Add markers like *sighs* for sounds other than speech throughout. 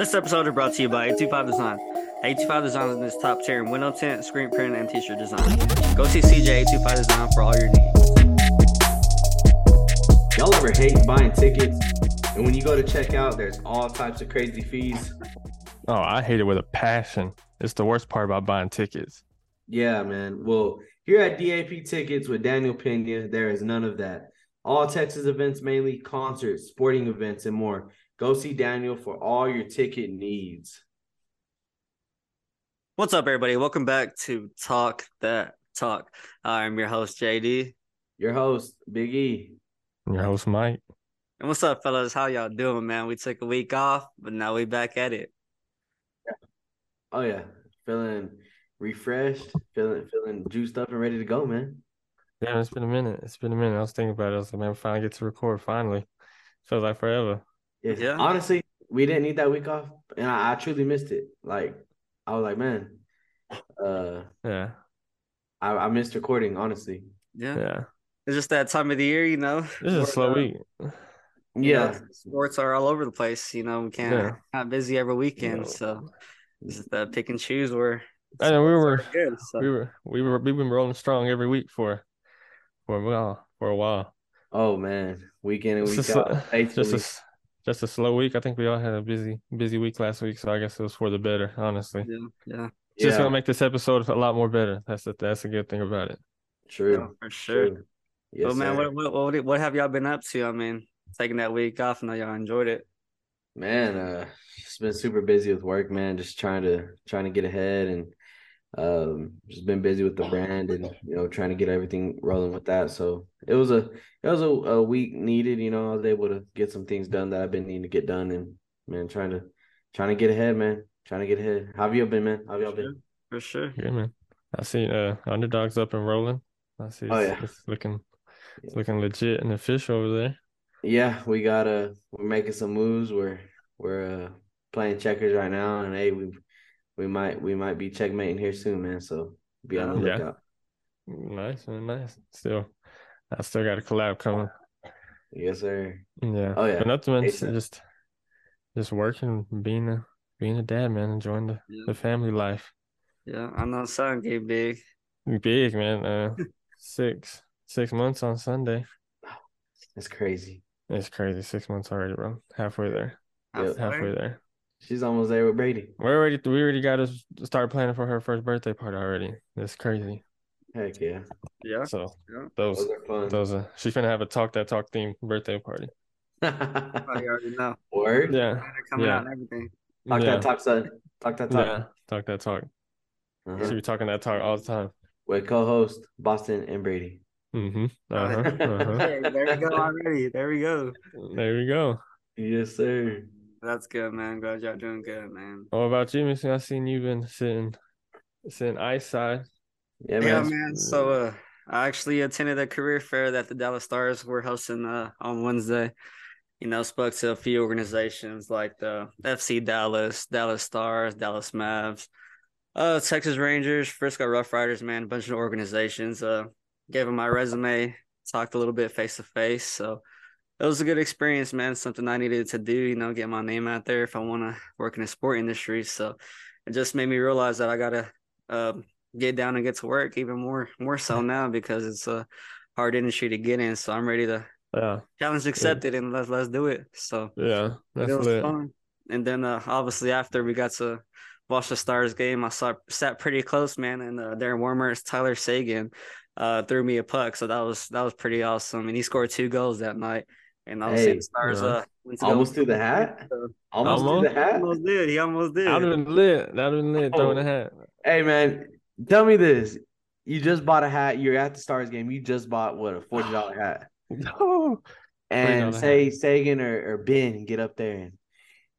This episode is brought to you by 825 Design. 825 Design is top tier in window tint, screen print, and t-shirt design. Go see CJ 825 Design for all your needs. Y'all ever hate buying tickets? And when you go to check out, there's all types of crazy fees. Oh, I hate it with a passion. It's the worst part about buying tickets. Yeah, man. Well, here at DAP Tickets with Daniel Pena, there is none of that. All Texas events, mainly concerts, sporting events, and more. Go see Daniel for all your ticket needs. What's up, everybody? Welcome back to Talk That Talk. I'm your host, JD. Your host, Big E. Your host, Mike. And what's up, fellas? How y'all doing, man? We took a week off, but now we back at it. Oh yeah, feeling refreshed, feeling feeling juiced up and ready to go, man. Yeah, it's been a minute. It's been a minute. I was thinking about it. I was like, man, we finally get to record. Finally, feels like forever. Yeah. Yeah. Honestly, we didn't need that week off, and I, I truly missed it. Like I was like, man, uh, Yeah, I, I missed recording. Honestly, Yeah. yeah. It's just that time of the year, you know. This is a slow week. you know, yeah, sports are all over the place. You know, we can't Yeah. not busy every weekend, No. so it's just that pick and choose where I know we were, good. So. we were, we were, we've been rolling strong every week for, for a while, for a while. Oh man, weekend and week just a- *laughs* Just a, faithfully. s- just a slow week. I think we all had a busy, busy week last week, so I guess it was for the better. Honestly, Yeah, yeah, it's just Yeah, gonna make this episode a lot more better. That's the, that's a good thing about it. yeah, true, for sure. true. Yes, well, man, what, what what what have y'all been up to? I mean, taking that week off, I know y'all enjoyed it. man, uh, just been super busy with work, man. Just trying to trying to get ahead and um, just been busy with the brand and you know trying to get everything rolling with that. So it was a it was a, a week needed. You know, I was able to get some things done that I've been needing to get done, and man, trying to trying to get ahead, man. Trying to get ahead. How have y'all been, man? How have y'all been? For sure. Yeah, man. I see uh underdogs up and rolling. I see Oh, yeah. it's looking it's looking legit and official over there. Yeah, we got uh we're making some moves. We're we're uh playing checkers right now, and hey, we we might we might be checkmating here soon, man. So be on the Yeah. lookout. Nice and nice. Still I still got a collab coming. Yes, sir. Yeah. Oh, yeah. But nothing man, ASAP. just just working, being a being a dad, man, enjoying the, Yeah, the family life. yeah. I know son get big. Big man, uh *laughs* six six months on Sunday. It's crazy. It's crazy. Six months already, bro. Halfway there. Yep. Halfway there. She's almost there with Brady. We already we already got to start planning for her first birthday party already. That's crazy. Heck yeah. Yeah. So Yeah. those Those are fun. those are she's gonna have a talk that talk theme birthday party. *laughs* Probably already know. Word. Yeah. They're coming Yeah. out and everything. Talk yeah. that talk, son. Talk that talk. Yeah. Talk that talk. Uh-huh. She be talking that talk all the time. With co-host Boston and Brady. Mm-hmm. *laughs* Uh-huh. Uh-huh. Hey, there we go already. There we go. there we go. Yes, sir. That's good, man. Glad y'all doing good, man. What about you, Missy? I seen you been sitting sitting ice side. Yeah, Yeah, man. man. So uh I actually attended a career fair that the Dallas Stars were hosting uh on Wednesday. You know, spoke to a few organizations like the FC Dallas, Dallas Stars, Dallas Mavs, uh Texas Rangers, Frisco Rough Riders, man, a bunch of organizations. Uh gave them my resume, talked a little bit face to face. So it was a good experience, man. Something I needed to do, you know, get my name out there if I want to work in the sport industry. So it just made me realize that I gotta um get down and get to work even more more so *laughs* now because it's a hard industry to get in. So I'm ready to Yeah. challenge accepted and let's let's do it. So Yeah. That's it was lit. fun. And then uh, obviously after we got to watch the Stars game, I saw sat pretty close, man. And uh, Darren Warmer's Tyler Seguin uh, threw me a puck, so that was that was pretty awesome. And he scored two goals that night. And obviously Hey, the Stars yeah. uh, went to go- Almost through the hat. So, Almost, Almost. through the hat. almost did. He almost did. That'd have been lit. That'd have been lit throwing a Oh. hat. Hey, man. Tell me this. You just bought a hat. You're at the Stars game. You just bought what a forty dollar *sighs* hat. *laughs* No. And $40 say Seguin or, or Benn get up there and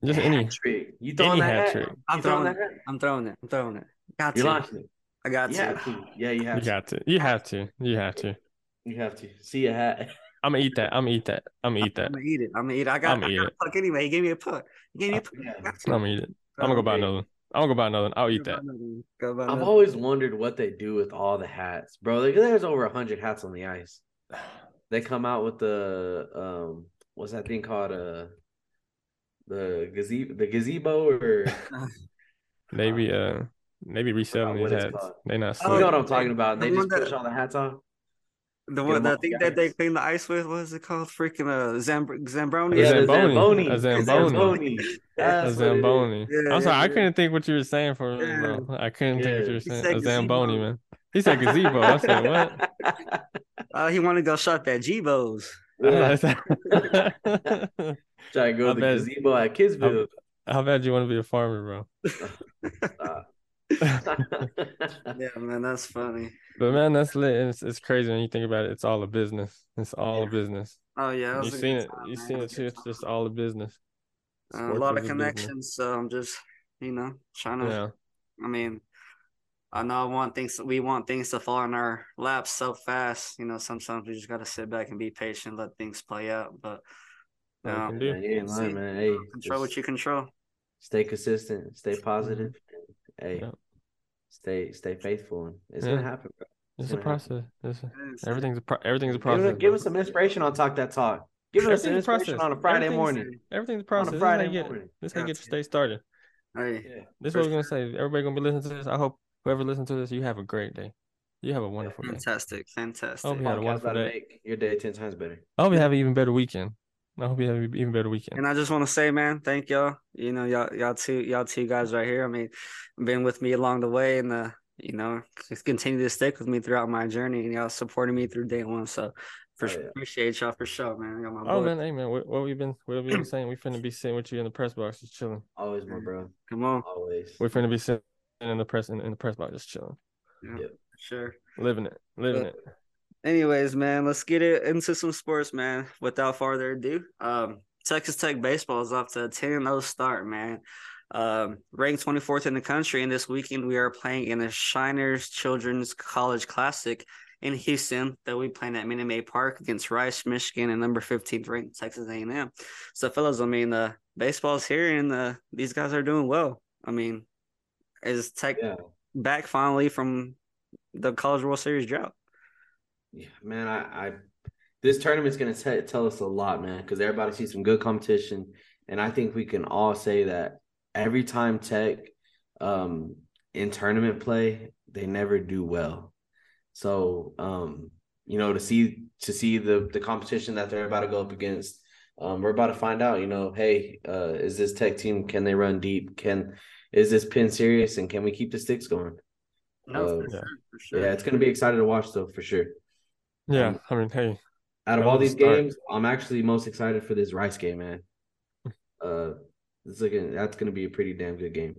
Just hat any trick. You throwing any that hat hat? trick. I'm throwing throwing that hat? I'm throwing it. I'm throwing it. Got You're to. launching it. I got You to. have to. Yeah, you have You to. got to. You have to. You have to. You have to. See a hat. *laughs* I'm gonna eat that. I'm gonna eat that. I'm gonna eat that. I'm gonna eat it. I'm gonna eat it. I got, I'ma I got it. a puck anyway. He gave me a puck. He gave me a puck. Yeah. I'm gonna eat it. I'm gonna go buy another one. I'm gonna go buy another one. I'll eat Go that. buy another one. Go I've another always wondered what they do with all the hats, bro. Like, there's over hundred hats on the ice. They come out with the um, what's that thing called? Uh, the gazebo, the gazebo, or *laughs* Maybe uh maybe reselling these hats. called. They not Oh, you know what. I'm talking about? They The just one push that- all the hats off. The one, one, 'em the thing the that they ice. clean the ice with, what is it called? Freaking uh, Zamb- Zambroni. A Yeah, the Zamboni. Zamboni. A Zamboni. Zamboni. A That's what it is. Zamboni. Yeah, I'm sorry, I couldn't think what you were saying for me, Yeah. bro. I couldn't think what you were saying. said A Zamboni, man. He said gazebo. I said *laughs* what? Uh, he wanted to go shop at Jibo's. Yeah. Try *laughs* Try to go I to the bet- gazebo at Kidsville. How bad you want to be a farmer, bro? *laughs* Uh, Yeah, man, that's funny. But man, that's lit. It's it's crazy when you think about it. It's all a business. It's all a business. Oh yeah, that You was seen good it. time, You man. seen it too. It's just all a business. Uh, a lot of a business. connections. So I'm just, you know, trying to. Yeah. I mean, I know I want things. We want things to fall in our laps so fast. You know, sometimes we just gotta sit back and be patient, let things play out. But All we um, can you ain't lying, See, man. Hey, control what you control. stay consistent, stay positive. Hey, Yeah. stay stay faithful, and it's Yeah. gonna happen, bro. It's a gonna happen. process. It's a, Yes. everything's a pro- everything's a process. us, give us some inspiration on Talk That Talk. Give us some inspiration process. on a Friday Everything's- morning. Everything's a process. On process. a This is Friday you get. morning. This is how get Gotcha. your day started. Hey, Yeah. This is what we're gonna say. Everybody gonna be listening to this. I hope whoever listens to this, you have a great day. You have a wonderful day. fantastic, fantastic. Oh, yeah. had a Podcast wonderful about to day. make your day ten times better. I hope you have an even better weekend. I hope you have an even better weekend. And I just want to say, man, thank y'all. You know, y'all, y'all two, y'all two guys right here. I mean, been with me along the way, and uh, you know, just continue to stick with me throughout my journey, and y'all supporting me through day one. So, for Oh, yeah. appreciate y'all for sure, man. Got my Oh boy. man, hey man, what, what we been what have we been saying? We finna be sitting with you in the press box just chilling. Always, my bro. Come on, Always. We're finna be sitting in the press in, in the press box just chilling, yeah, Yep. sure. living it, living it. Anyways, man, let's get it into some sports, man. Without further ado, um, Texas Tech baseball is off to a 10-0 start, man. Um, ranked 24th in the country, and this weekend we are playing in the Shriners Children's College Classic in Houston that we playing at Minute Maid Park against Rice, Michigan, and number 15th ranked Texas A&M. So, fellas, I mean, uh, baseball's here, and uh, these guys are doing well. I mean, is Tech Yeah. back finally from the College World Series drought? Yeah, man, I, I this tournament's gonna te- tell us a lot, man, because everybody sees some good competition, and I think we can all say that every time Tech, um, in tournament play, they never do well. So, um, you know, to see to see the the competition that they're about to go up against, um, we're about to find out. You know, hey, uh, is this Tech team? Can they run deep? Can is this pin serious? And can we keep the sticks going? No, for Uh, sure, for sure. Yeah, it's gonna be exciting to watch, though, for sure. Yeah, Um, I mean, hey, Out of all these start. games, I'm actually most excited for this Rice game, man. Uh, it's looking that's gonna be a pretty damn good game.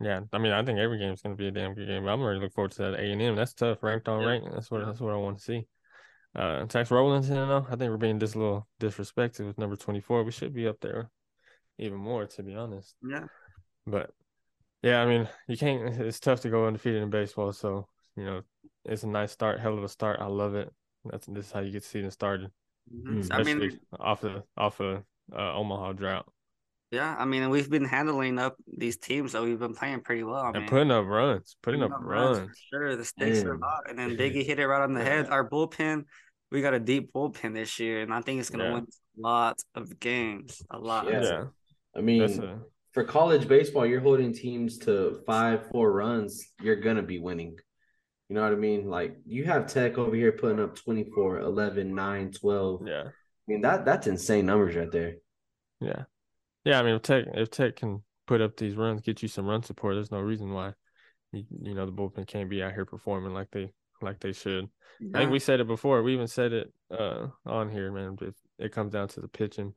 yeah, I mean, I think every game's gonna be a damn good game. I'm really looking forward to that A and M. That's tough, ranked on Yeah. ranked. That's what that's what I want to see. Uh, Tex Rollins, you know, I think we're being just a little disrespected with number 24. We should be up there even more, to be honest. Yeah. But yeah, I mean, you can't. It's tough to go undefeated in baseball. So you know, it's a nice start, hell of a start. I love it. That's this is how you get the season started, Mhm. Mm. I especially mean, off the off of uh, Omaha drought yeah, I mean, we've been handling up these teams that we've been playing pretty well. I and mean, putting up runs, putting up runs runs. sure. The stakes are Man. hot, and then *laughs* Biggie hit it right on the head. Our bullpen, we got a deep bullpen this year, and I think it's gonna Yeah. win lots of games. A lot. Yeah. Yeah, I mean, a for college baseball, you're holding teams to five, four runs. You're gonna be winning. You know what I mean? Like you have Tech over here putting up 24, 11, 9, 12. yeah. I mean that that's insane numbers right there. Yeah. Yeah, I mean if Tech if Tech can put up these runs, get you some run support, there's no reason why you, you know the bullpen can't be out here performing like they like they should. I think we said it before. We even said it uh on here, man. If it comes down to the pitching.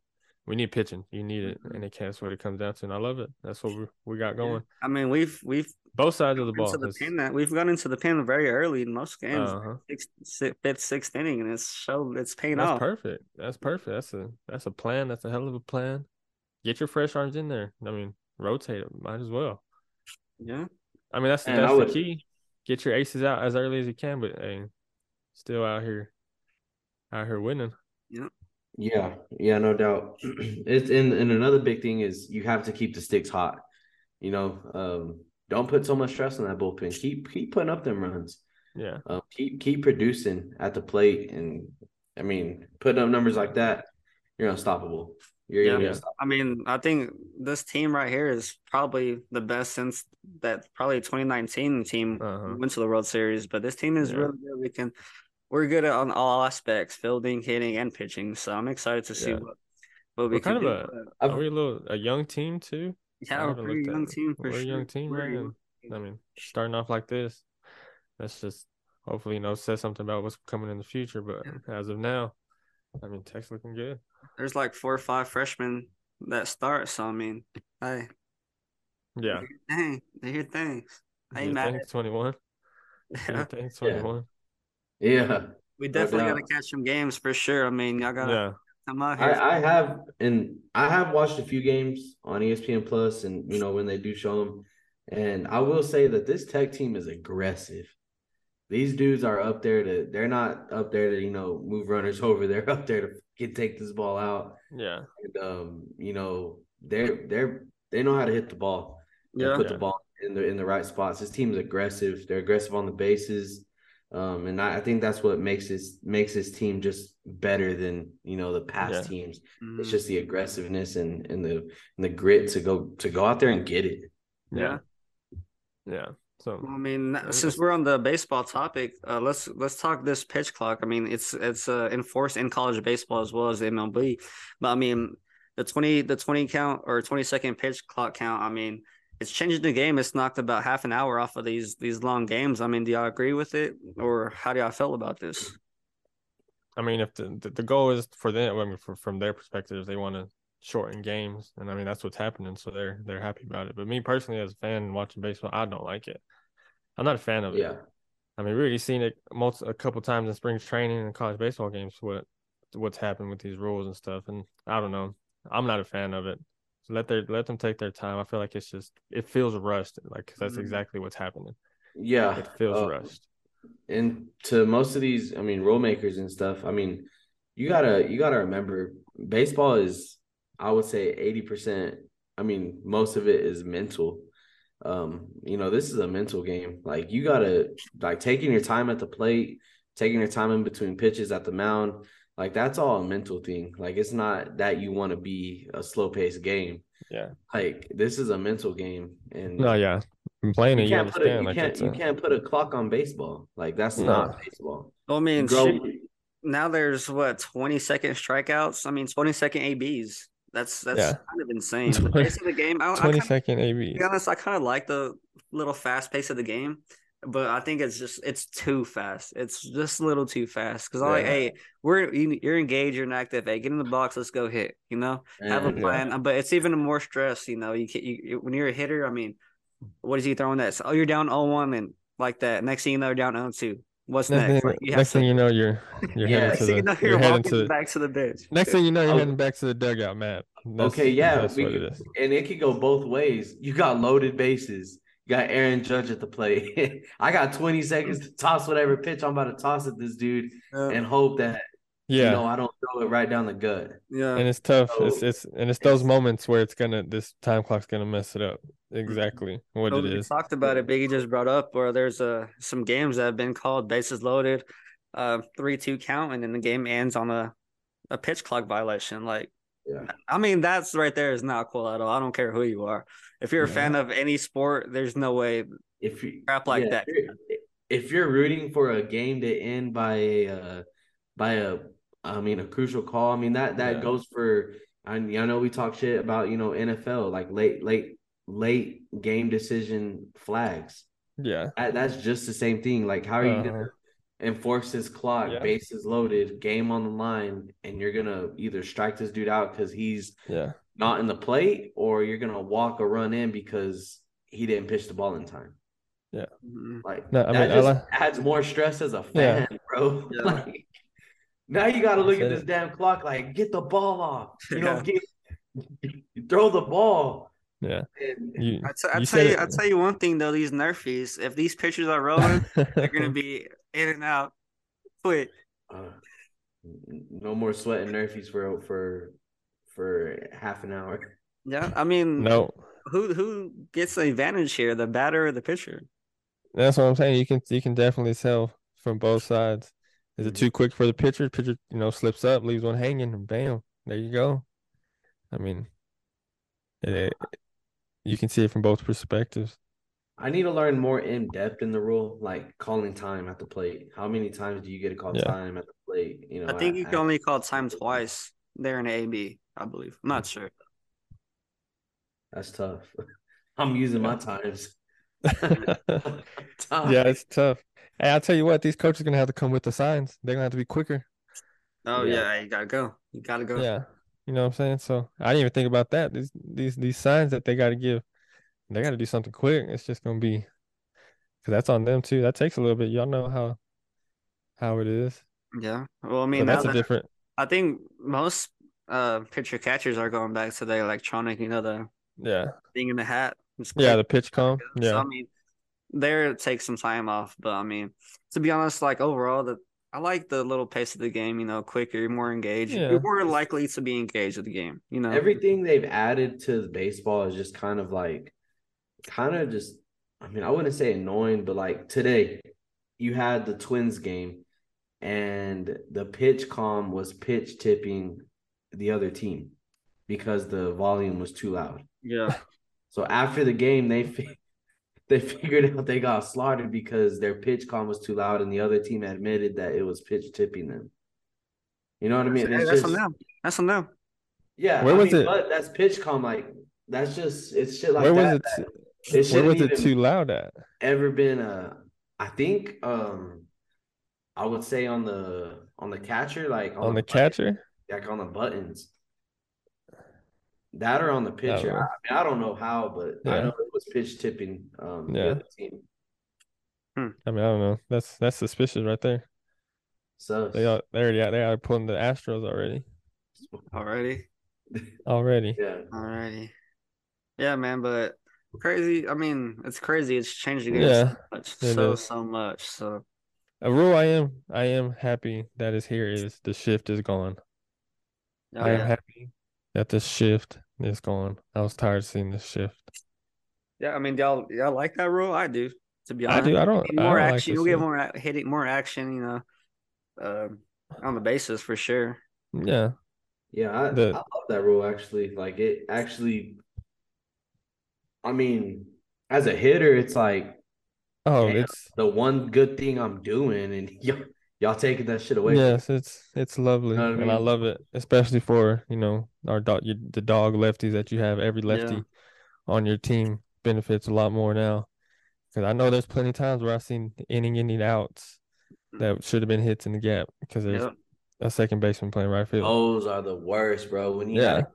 We need pitching. You need it, and it that's what it comes down to. And I love it. That's what we we got going. I mean, we've we've Both sides of the ball. the pin that we've gone into the pin very early in most games, uh-huh. sixth, si- fifth, sixth inning, and it's show it's paying That's off. perfect. That's perfect. That's a that's a plan. That's a hell of a plan. Get your fresh arms in there. I mean, rotate it. Might as well. Yeah. I mean, that's And that's would- the key. Get your aces out as early as you can, but hey, still out here, out here winning. Yeah, yeah, yeah, no doubt. *clears throat* it's and, and another big thing is you have to keep the sticks hot. You know, um, don't put so much stress on that bullpen. Keep keep putting up them runs. Yeah, Um, keep keep producing at the plate, and I mean, putting up numbers like that, you're unstoppable. You're Yeah. gonna Yeah. get stopped. I mean, I think this team right here is probably the best since that probably 2019 team Uh-huh. went to the World Series. But this team is Yeah. really good. We can, we're good on all aspects, fielding, hitting, and pitching. So I'm excited to see Yeah. what what we We're can kind do. of a- But, Are we a little a young team too? yeah, we're a pretty looked at young team for We're a young team, We're right? young. And I mean, starting off like this, that's just hopefully you know say something about what's coming in the future. But as of now, I mean, Tech's looking good. There's like four or five freshmen that start. So I mean, hey, Yeah, dang, do your things. I ain't you mad twenty one? Yeah. You think twenty one? Yeah. We definitely got to catch some games for sure. I mean, y'all got to Yeah, come out here. I, I have and I have watched a few games on ESPN Plus and you know when they do show them and I will say that this tech team is aggressive. These dudes are up there to they're not up there to you know move runners *laughs* over. They're up there to get take this ball out. yeah, And um, you know, they're they're they know how to hit the ball yeah. put Yeah. the ball in the in the right spots. This team is aggressive. They're aggressive on the bases. Um, and I, I think that's what makes this makes this team just better than you know the past Yeah. teams. Mhm. It's just the aggressiveness and and the and the grit to go to go out there and get it. yeah, yeah. So Well, I mean, since we're on the baseball topic, uh, let's let's talk this pitch clock. I mean, it's it's uh, enforced in college baseball as well as the MLB. But I mean, the twenty the twenty count or twenty second pitch clock count. I mean, it's changing the game. It's knocked about half an hour off of these these long games. I mean, do y'all agree with it, or how do y'all feel about this? I mean, if the the, the goal is for them, I mean, for, from their perspective, they want to shorten games, and I mean that's what's happening, so they're they're happy about it. But me personally, as a fan watching baseball, I don't like it. I'm not a fan of it. Yeah. I mean, we already seen it multi- a couple times in spring training and college baseball games. What what's happened with these rules and stuff, and I don't know. I'm not a fan of it. Let their let them take their time. I feel like it's just it feels rushed. Like that's Mhm. exactly what's happening. Yeah. It feels uh, rushed. and to most of these, I mean, rule makers and stuff, I mean, you gotta you gotta remember baseball is I would say 80%, I mean, most of it is mental. Um, you know, this is a mental game. Like you gotta like taking your time at the plate, taking your time in between pitches at the mound, like that's all a mental thing. Like it's not that you want to be a slow paced game. Yeah. Like this is a mental game. And No, yeah. I'm playing you You can't put a, you like can't it's you a, can't put a clock on baseball. Like that's No. not baseball. Well, I mean, Grow- shit, now there's what 20 second strikeouts. I mean, 20 second ABs. That's that's Yeah. kind of insane. The *laughs* pace of the game. I, I kinda- second To be honest, I kind of like the little fast pace of the game, but I think it's just it's too fast. It's just a little too fast because I'm like, hey, we're you, you're engaged, you're an active. Hey, get in the box, let's go hit. You know, have a And- Yeah. plan. But it's even more stress. You know, you, can, you you- when you're a hitter. I mean, what is he throwing that? So, oh, you're down 0-1 and like that. Next thing you know, you're down 0-2. What's Next, next? thing, Like, you have next thing to- you know, you're *laughs* you're Yeah, heading to the you know, you're you're walking to back to the bench. next thing you know, you're Oh. heading back to the dugout, Matt. That's- okay, yeah, that's we what it and it could go both ways. You got loaded bases. You got Aaron Judge at the plate. *laughs* I got 20 seconds to toss whatever pitch I'm about to toss at this dude Yeah, and hope that Yeah, you know I don't throw it right down the gut. yeah. and it's tough. it's So, it's and it's those moments where it's gonna this time clock's gonna mess it up. Exactly what Well, it we is. talked about it. Biggie just brought up where there's uh, some games that have been called bases loaded, uh, three two count, and then the game ends on a a pitch clock violation. Like, Yeah. I mean, that's right there is not cool at all. I don't care who you are. If you're a Yeah. fan of any sport, there's no way If you crap like yeah, that. If you're, if you're rooting for a game to end by a uh, by a I mean a crucial call, I mean that that Yeah. goes for I, I know we talk shit about you know NFL like late late late game decision flags. Yeah, That, that's just the same thing. Like how are you Uh-huh. gonna enforce this clock, Yeah. bases loaded, game on the line, and you're gonna either strike this dude out because he's yeah, not in the plate, or you're gonna walk a run in because he didn't pitch the ball in time. Yeah, mm-hmm. Like No, I that mean, just li- adds more stress as a Yeah. fan, bro. *laughs* Yeah. Like now you got to look at That's this damn clock. Like get the ball off. You know, get, throw the ball. yeah. And You, I t- I you tell you, it- I tell you one thing though. These nerfies, if these pitchers are rolling, they're gonna *laughs* be in and out quick. uh, no more sweating Nerfies for for for half an hour. Yeah, I mean, no. who who gets the advantage here, the batter or the pitcher? That's what I'm saying. You can you can definitely tell from both sides. Is it Mhm. too quick for the pitcher? Pitcher, you know, slips up, leaves one hanging, and bam, there you go. I mean, it, you can see it from both perspectives. I need to learn more in depth in the rule, like calling time at the plate. How many times do you get to call Yeah. time at the plate? You know, I think you at- can only call time twice there in AB, I believe. I'm not sure. That's tough. *laughs* I'm using my Yeah. times. *laughs* yeah, it's tough. Hey, I'll tell you what, these coaches are gonna have to come with the signs. They're gonna have to be quicker. Oh Yeah. yeah, you gotta go. You gotta go. Yeah. You know what I'm saying? So I didn't even think about that. These these these signs that they gotta give, they gotta do something quick. It's just gonna be because that's on them too. That takes a little bit. Y'all know how how it is. Yeah. Well, I So mean, that's now a that- different I think most uh pitcher catchers are going back to the electronic, you know, the yeah. thing in the hat. Yeah, the PitchCom. So Yeah. I mean, there it takes some time off, but I mean, to be honest, like overall, the I like the little pace of the game. You know, quicker, more engaged. Yeah. You're more likely to be engaged with the game. You know, Everything they've added to baseball is just kind of like, kind of just. I mean, I wouldn't say annoying, but like today, you had the Twins game, and the PitchCom was pitch tipping the other team because the volume was too loud. yeah, *laughs* So after the game, they fi- *laughs* they figured out they got slaughtered because their PitchCom was too loud, and the other team admitted that it was pitch tipping them. You know what I mean? Hey, that's just- on them. That's on them. Yeah, Where I was mean, it? But that's PitchCom. Like that's just it's shit like Where was that. it? That it Where was it too loud at? ever been a. I think um, I would say on the on the catcher, like On the button- catcher? like on the buttons. That or on the pitcher. know. I, mean, I don't know how, but I Yeah. know it was pitch tipping um the Yeah. other team. I mean, I don't know. That's that's suspicious right there. So They are they already out they are pulling the Astros already. Already. *laughs* Already. yeah. Alrighty. Yeah, man, but crazy. I mean, it's crazy. It's changed the game Yeah, so much, it so is. so much. So A rule I am I am happy that is here is the shift is gone. oh, I am yeah. happy that the shift is gone. I was tired of seeing the shift. Yeah, I mean, y'all y'all like that rule? I do. To be I honest, do. I don't. Get I don't like action. this You'll get more a- hitting, more action. You know, um, on the bases for sure. Yeah. Yeah, I, The- I love that rule actually. Like it actually I mean, as a hitter, it's like Oh, Damn. it's the one good thing I'm doing and *laughs* y'all, y'all taking that shit away. yes, it's it's lovely, Know what I and I love it, especially for you know our dog, you, the dog lefties that you have. Every Yeah. lefty on your team benefits a lot more now. Because I know there's plenty of times where I've seen inning inning outs mm. that should have been hits in the gap because there's Yep. a second baseman playing right field. Those are the worst, bro. When you Yeah. had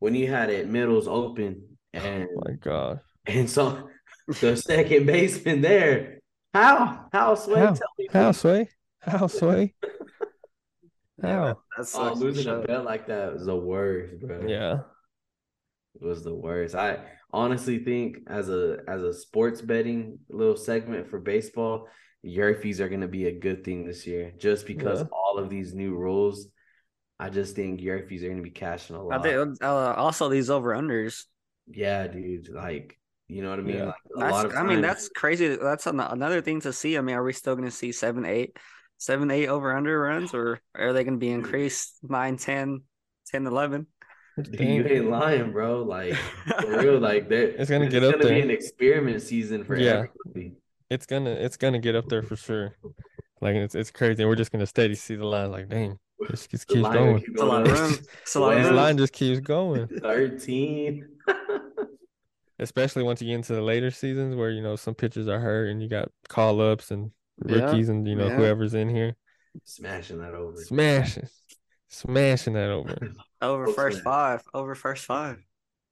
when you had it middles open and Oh my God. and so *laughs* the second baseman there. How? How Sway? How? Tell me How please. sway? How sway? *laughs* Yeah, How? That's Oh, losing a bet like that was the worst, bro. Yeah. It was the worst. I honestly think as a as a sports betting little segment for baseball, Yerfies are gonna be a good thing this year. Just because Yeah. all of these new rules, I just think Yerfies are gonna be cashing a lot. think uh, also these over unders. Yeah, dude. Like, you know what I mean? Yeah. Like a That's lot of I mean that's crazy. That's an, another thing to see. I mean, are we still going to see seven, eight, seven, eight over under runs, or are they going to be increased 9, 10, 10, 11? Dude, *laughs* you ain't lying, bro. Like for *laughs* real, like there, It's gonna this get is up gonna be there. an experiment season for Yeah. everybody. it's gonna it's gonna get up there for sure. Like it's it's crazy. We're just gonna steady see the line. Like dang, this just keeps line going. keep It's a lot of going up. runs. It's a lot of This line just keeps going. Thirteen. *laughs* Especially once you get into the later seasons where you know some pitchers are hurt and you got call ups and Yeah, rookies and you know yeah. whoever's in here Smashing that over. smashing, smashing that over. *laughs* Over first five. Over first five.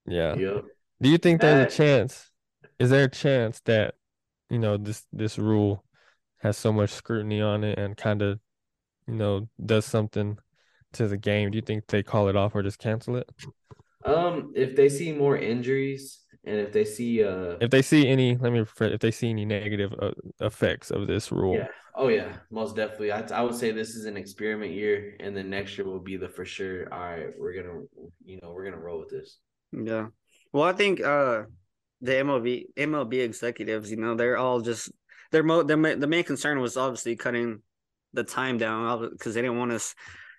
Yeah. Yep. Do you think there's a chance? Is there a chance that you know this this rule has so much scrutiny on it and kind of you know does something to the game? Do you think they call it off or just cancel it? Um, if they see more injuries and if they see uh If they see any, let me rephrase, if they see any negative uh, effects of this rule, yeah, oh yeah, most definitely. I I would say this is an experiment year, and then next year will be the for sure. All right, we're gonna you know we're gonna roll with this. Yeah. Well, I think uh the MLB MLB executives, you know, they're all just their mo their ma- the main concern was obviously cutting the time down because they didn't want us,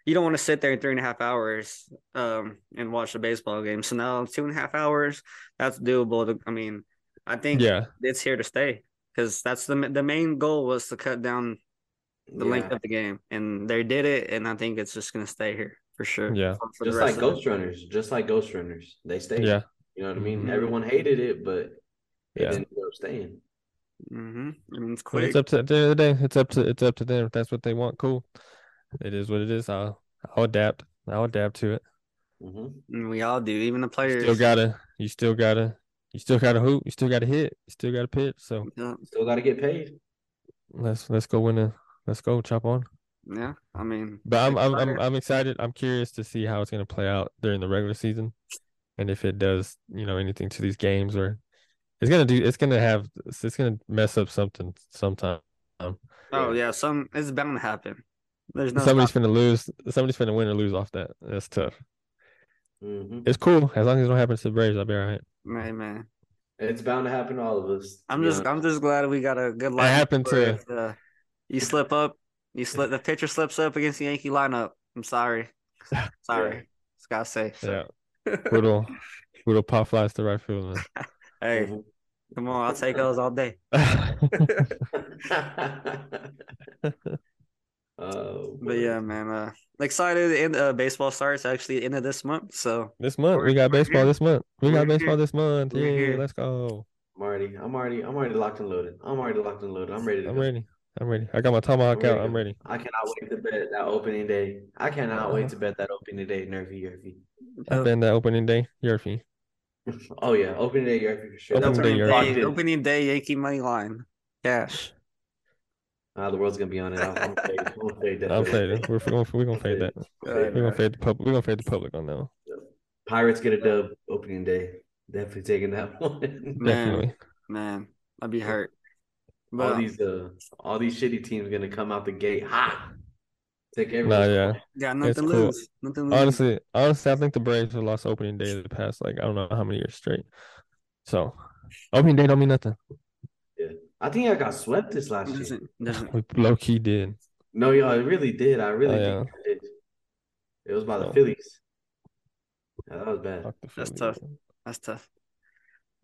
you don't want to sit there in three and a half hours um and watch a baseball game. So now two and a half hours, that's doable. I mean, I think Yeah. it's here to stay because that's the the main goal was to cut down the length of the game, and they did it, and I think it's just gonna stay here for sure. Yeah. for- for Just like Ghost Runners, just like Ghost Runners, they stayed. Yeah. You know what I mean? Mhm. Everyone hated it, but it Yeah. ended up staying. The- Mhm. I mean, it's But quick. it's up to the end of the day. It's up to it's up to them. If that's what they want, cool. It is what it is. I'll I'll adapt. I'll adapt to it. hmm we all do, even the You players. still gotta you still gotta you still gotta hoop. You still gotta hit. You still gotta pitch. So yeah, Still got to get paid. let's let's go win a let's go chop on. yeah, I mean, But I'm I'm I'm. I'm excited. I'm curious to see how it's gonna play out during the regular season, and if it does, you know, anything to these games or it's gonna do. It's gonna have. It's gonna mess up something sometime. oh yeah, some it's bound to happen. There's no Somebody's gonna lose. Somebody's gonna win or lose off that. That's tough. hmm It's cool as long as it don't happen to the Braves. I'll be all right. Hey, man. It's bound to happen to all of us. I'm just honest. I'm just glad we got a good lineup. happened to- if, uh, you slip up, you slip the pitcher slips up against the Yankee lineup. I'm sorry. *laughs* Sorry. Just gotta say. Yeah, Woodle, Woodle pop flies to right field. *laughs* hey, Mhm. Come on, I'll take those all day. Man. *laughs* *laughs* Oh, But yeah, man. Uh excited and uh baseball starts actually end of this month. So this month we got baseball. here. This month we got baseball this month. We're Yeah, here. let's go. I'm already, I'm already, I'm already locked and loaded. I'm already locked and loaded. I'm ready to I'm go. ready. I'm ready. I got my tomahawk I'm out. I'm ready. I cannot wait to bet that opening day. I cannot wait Uh-huh. to bet that opening day, Nervy Yerfy. I've been that opening day. Yerfy. Oh yeah, opening day Yerfy for sure. Opening That's day opening Yerfy. locked day, in. opening day Yankee money line. Cash. Ah, the world's gonna be on it. I'm, I'm fade. I'm fade that. I'm bet. fading. We're, we're, we're gonna fade that. I'm Uh, fading We're gonna that. fade the public. We're gonna fade the public on that one. Pirates get a dub opening day. Definitely taking that *laughs* one. Man, Definitely. man, I'd be hurt. all these uh, all these shitty teams gonna come out the gate hot. Take everything. Nah, yeah. got nothing It's to cool. lose. Nothing to lose. Honestly, honestly, I think the Braves have lost opening day the past like I don't know how many years straight. So opening day don't mean nothing. Yeah. I think I got swept this last year. doesn't, doesn't *laughs* We low key did. No, y'all, it really did. I really Oh, think I did. It was by the Oh. Phillies. Yeah, that was bad. That's tough. That's tough.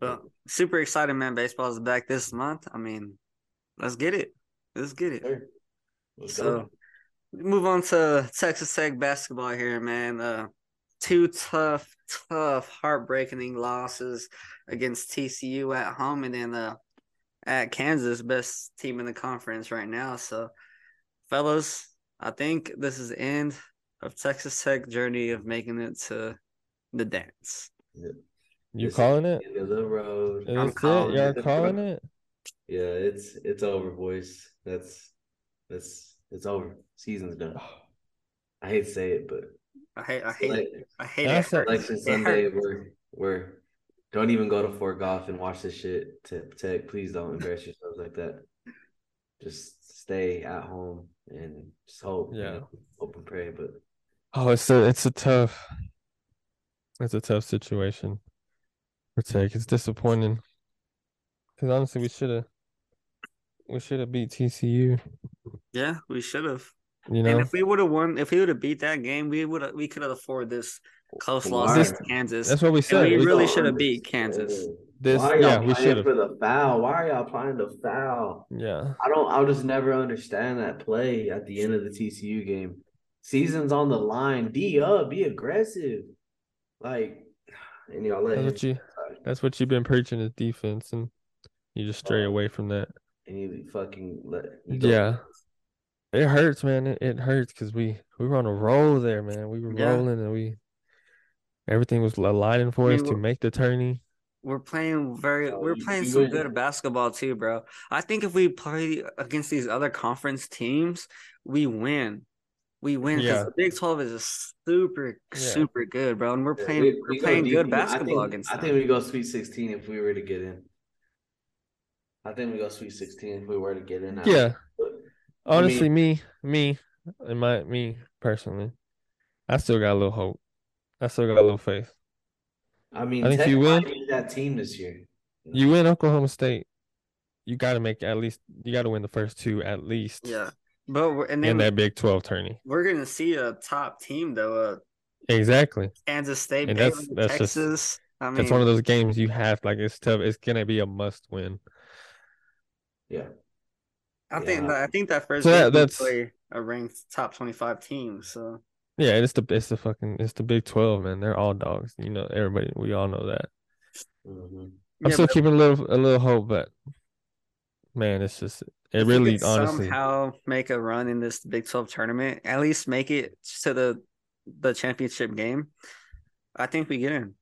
But super excited, man. Baseball is back this month. I mean, let's get it. Let's get it. Sure. Let's So go. We move on to Texas Tech basketball here, man. Uh, two tough, tough, heartbreaking losses against TCU at home and then uh, at Kansas, best team in the conference right now. So, fellas, I think this is the end of Texas Tech journey of making it to the dance. You This is calling it? End of the road. I'm Is it? Y'all it. calling it? Yeah, it's it's over, boys. That's that's it's over. Season's done. I hate to say it, but I hate, I hate, like, it. I hate That's it. a- It Sunday, we're we're don't even go to Fort Goff and watch this shit. Tech, tech, please don't embarrass yourselves like that. Just stay at home and just hope. you Yeah. know, hope and pray. But Oh, it's a it's a tough it's a tough situation for Tech. It's disappointing. Cause honestly we should have we should have beat TCU, Yeah, we should have. you know, And know. if we would have won, if we would have beat that game, we would have, we could have afforded this close loss Why? against Kansas. That's what we said. we We- really don't should have beat. Kansas. This Why are y'all yeah, we playing should have. for the foul? Why are y'all playing the foul? Yeah. I don't. I'll just never understand that play at the end of the TCU game. Season's on the line. D up. Be aggressive. Like, and y'all let That's what you that's what you've been preaching is defense and you just stray Oh. away from that. And you fucking let. you Yeah. It hurts, man. It, it hurts because we we were on a roll there, man. We were Yeah. rolling and we everything was aligning for I us mean, to make the tourney. We're playing very. We're playing some good basketball too, bro. I think if we play against these other conference teams, we win. We win because Yeah. the Big Twelve is just super, Yeah. super good, bro. And we're Yeah, playing. we- We, we are go playing deep. good I basketball think, against I them. think we go Sweet Sixteen if we were to get in. I think we go Sweet Sixteen if we were to get in. I- Yeah. but- Honestly, me, me, and my me personally, I still got a little hope. I still got a little faith. I mean, I think you win. that team this year. You win Oklahoma State, you got to make at least you got to win the first two at least. Yeah, But and then in that Big Twelve tourney. we're gonna see a top team though. Uh, Exactly. Kansas State, And that's- Baylor, that's just- Texas. I mean, It's one of those games you have like it's tough. It's gonna be a must win. Yeah. I think Yeah. that, I think that first So that- game we that's- play a ranked top twenty five team. So Yeah, it's the it's the fucking it's the Big Twelve, man. They're all dogs. You know, everybody we all know that. Mhm. I'm Yeah, still keeping a little a little hope, but man, it's just it really could honestly somehow make a run in this Big Twelve tournament. At least make it to the the championship game. I think we get in.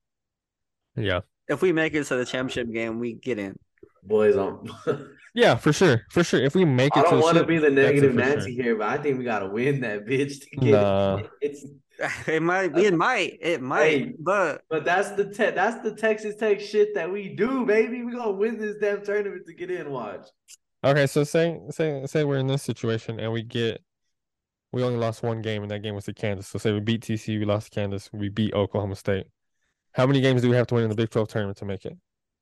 yeah. If we make it to the championship game, we get in. Boys on. *laughs* Yeah, for sure. For sure. If we make it I to don't the want to be the negative for sure. Nancy here, but I think we gotta win that bitch to get Nah. It's *laughs* It might. It might. It might. Hey. But but that's the te- that's the Texas Tech shit that we do, baby. We gonna win this damn tournament to get in. Watch. Okay, so say say say we're in this situation and we get we only lost one game and that game was to Kansas. So say we beat TCU, we lost to Kansas, we beat Oklahoma State. How many games do we have to win in the Big 12 tournament to make it?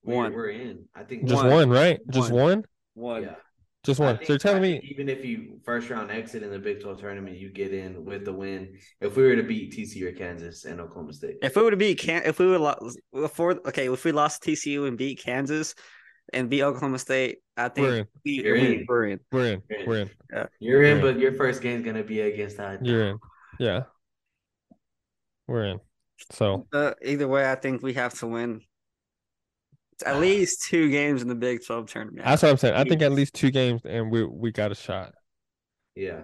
We're, One. we're in. I think Just One. one, right? Just One. one? one. Yeah. Just one. think- So you're telling I me even if you first round exit in the Big 12 tournament, you get in with the win. If we were to beat TCU or Kansas and Oklahoma State, If we would beat Can, if we would lo- before, okay, if we lost TCU and beat Kansas and beat Oklahoma State, I think we're in. we, You're we, in. we're in. We're in. You're in. We're in. you're in, Yeah. but your first game's gonna be against that. You're in. Yeah. We're in. So Uh, either way, I think we have to win at least two games in the Big Twelve tournament. that's what I'm saying. I think at least two games and we we got a shot. Yeah.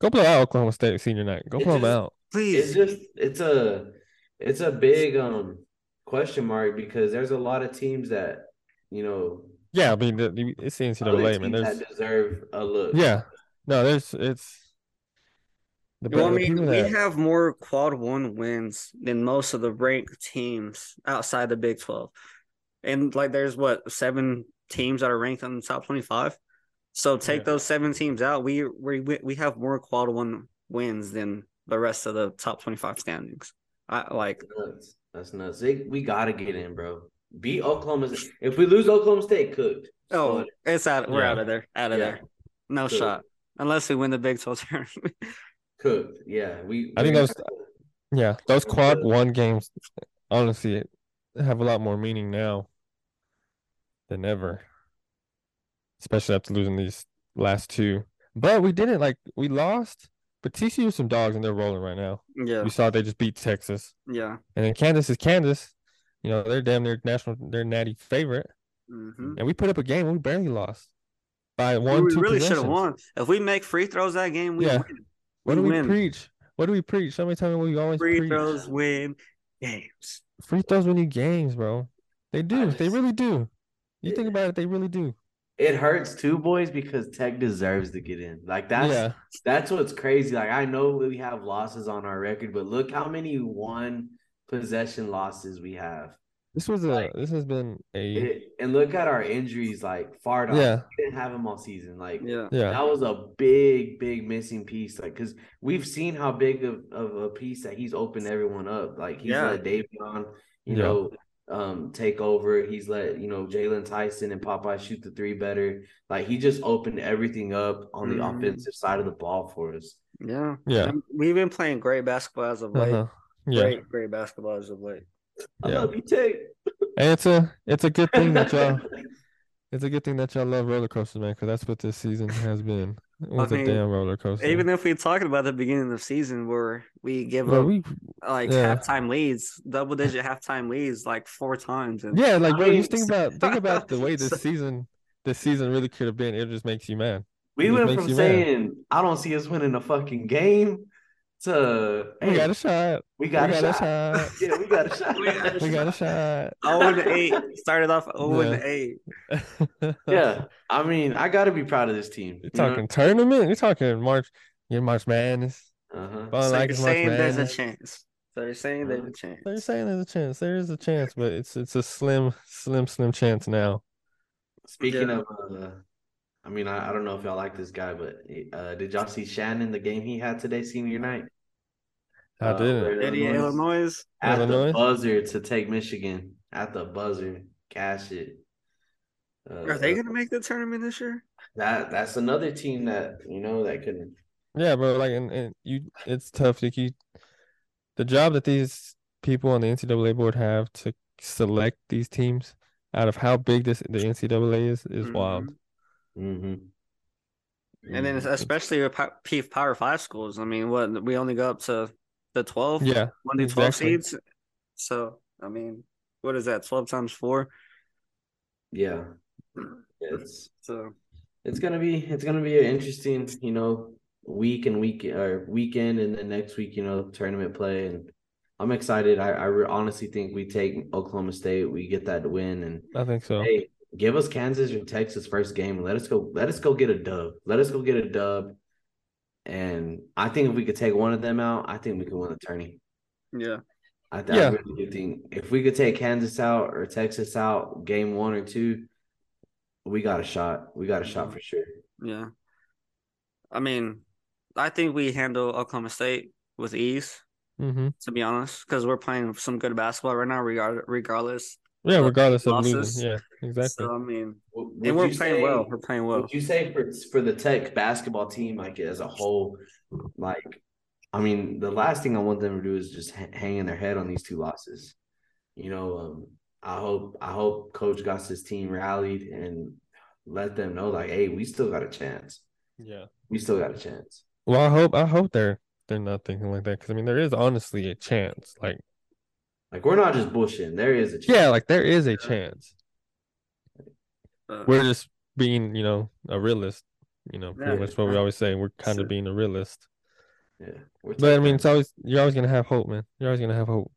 Go blow out Oklahoma State senior night. Go It blow them out. Please, It's just it's a it's a big um question mark because there's a lot of teams that you know Yeah, I mean the, the- it's the other NCAA, man. There's that deserve a look. yeah. No, there's it's the, well, I mean, we that- have more quad one wins than most of the ranked teams outside the Big Twelve, and like there's what seven teams that are ranked on the top twenty five. So take Yeah. those seven teams out. We we we have more quad one wins than the rest of the top twenty five standings. I like That's nuts. That's nuts. They- we gotta get in, bro. Beat Oklahoma. If we lose Oklahoma State, cooked. oh, it's out. We're Yeah. out of there. Out of Yeah. there. No Cool. shot unless we win the Big Twelve tournament. *laughs* cooked. Yeah, we. I think we- those yeah, those quad one games honestly have a lot more meaning now than ever. Especially after losing these last two. But we didn't like we lost, but TCU some dogs and they're rolling right now. yeah, We saw they just beat Texas. yeah. And then Kansas is Kansas. You know, they're damn near national they're natty favorite. hmm And we put up a game we barely lost. By one, we really should have won. If we make free throws that game, we Yeah. win. What do we win. preach? What do we preach? Somebody tell me what we always Free preach. throws win games. Free throws win you games, bro. They do. They really do. You think about it, they really do. It hurts too, boys, because Tech deserves to get in. Like that's yeah. that's what's crazy. Like I know we have losses on our record, but look how many one possession losses we have. This was a Like- this has been a It- and look at our injuries. Like Fardaws, yeah, we didn't have him all season. Like Yeah. yeah. that was a big, big missing piece. Like because we've seen how big of, of a piece that he's opened everyone up. Like he's Yeah. let De'Vion, you Yeah. know, um, take over. He's let you know Jaylon Tyson and Popeye shoot the three better. Like he just opened everything up on the Mhm. offensive side of the ball for us. Yeah. Yeah. And We've been playing great basketball as of late. Uh-huh. Yeah. Great, great basketball as of late. I Yeah. love you, Tech. And it's a it's a good thing that *laughs* y'all it's a good thing that y'all love roller coasters, man, because that's what this season has been. It was mean, a damn roller coaster. Even if we're talking about the beginning of the season where we give Bro, up we like yeah. halftime leads, double digit halftime leads like four times. And yeah, like I bro, you think about think about the way this so- *laughs* season this season really could have been. It just makes you mad. We It just went from you mad. saying I don't see us winning a fucking game to We hey, got a shot. we got, we a, got a shot. shot. yeah, we got a *laughs* shot. We got a We got a shot. *laughs* Oh and eight. Started off oh Yeah. and eight. *laughs* yeah, I mean, I got to be proud of this team. You're talking tournament. You're talking March. You're March Madness. Uh-huh. Fun So like you're it's March saying there's a chance. So you're saying there's a chance. So you're saying there's a chance. There is a chance, but it's it's a slim, slim, slim chance now. Speaking Yeah. of, uh, I mean, I, I don't know if y'all like this guy, but uh, did y'all see Shannon the game he had today, senior night? I Uh, didn't. where Eddie Illinois. At Illinois? the buzzer to take Michigan at the buzzer, cash it. Uh, Are they gonna make the tournament this year? that that's another team that you know that can Yeah, bro. Like, and, and you, it's tough. Like you, the job that these people on the NCAA board have to select these teams out of how big this the NCAA is is wild. Mhm. hmm And then especially with pow- P Power Five schools. I mean, what we only go up to the twelve. Yeah, one to twelve exactly. seeds. So I mean, what is that? Twelve times four. yeah, it's So it's gonna be it's gonna be an interesting you know week and week or weekend and then next week you know tournament play and I'm excited. I I re- honestly think we take Oklahoma State, we get that win, and I think so. hey, give us Kansas or Texas first game. Let us go. Let us go get a dub. Let us go get a dub. And I think if we could take one of them out, I think we could win the tourney. yeah, I, th- Yeah. I really do think if we could take Kansas out or Texas out game one or two, we got a shot. We got a shot for sure. yeah. I mean, I think we handle Oklahoma State with ease. Mm-hmm. To be honest, because we're playing some good basketball right now, regard regardless. Yeah, But regardless of losses. losing. Yeah, exactly. So I mean, W- and would we're playing say- well. We're playing well. Would you say for for the Tech basketball team, like as a whole, like, I mean, the last thing I want them to do is just ha- hang in their head on these two losses. You know, um, I hope I hope Coach got his team rallied and let them know, like, hey, we still got a chance. Yeah. We still got a chance. Well, I hope I hope they're they're not thinking like that because I mean there is honestly a chance. Like Like, we're not just bullshitting. There is a chance. yeah, like there is a chance. Uh, We're just being you know a realist. You know, pretty Yeah, much what we yeah. always say. We're kind So- of being a realist. yeah. But I mean, it's always you're always gonna have hope, man. You're always gonna have hope.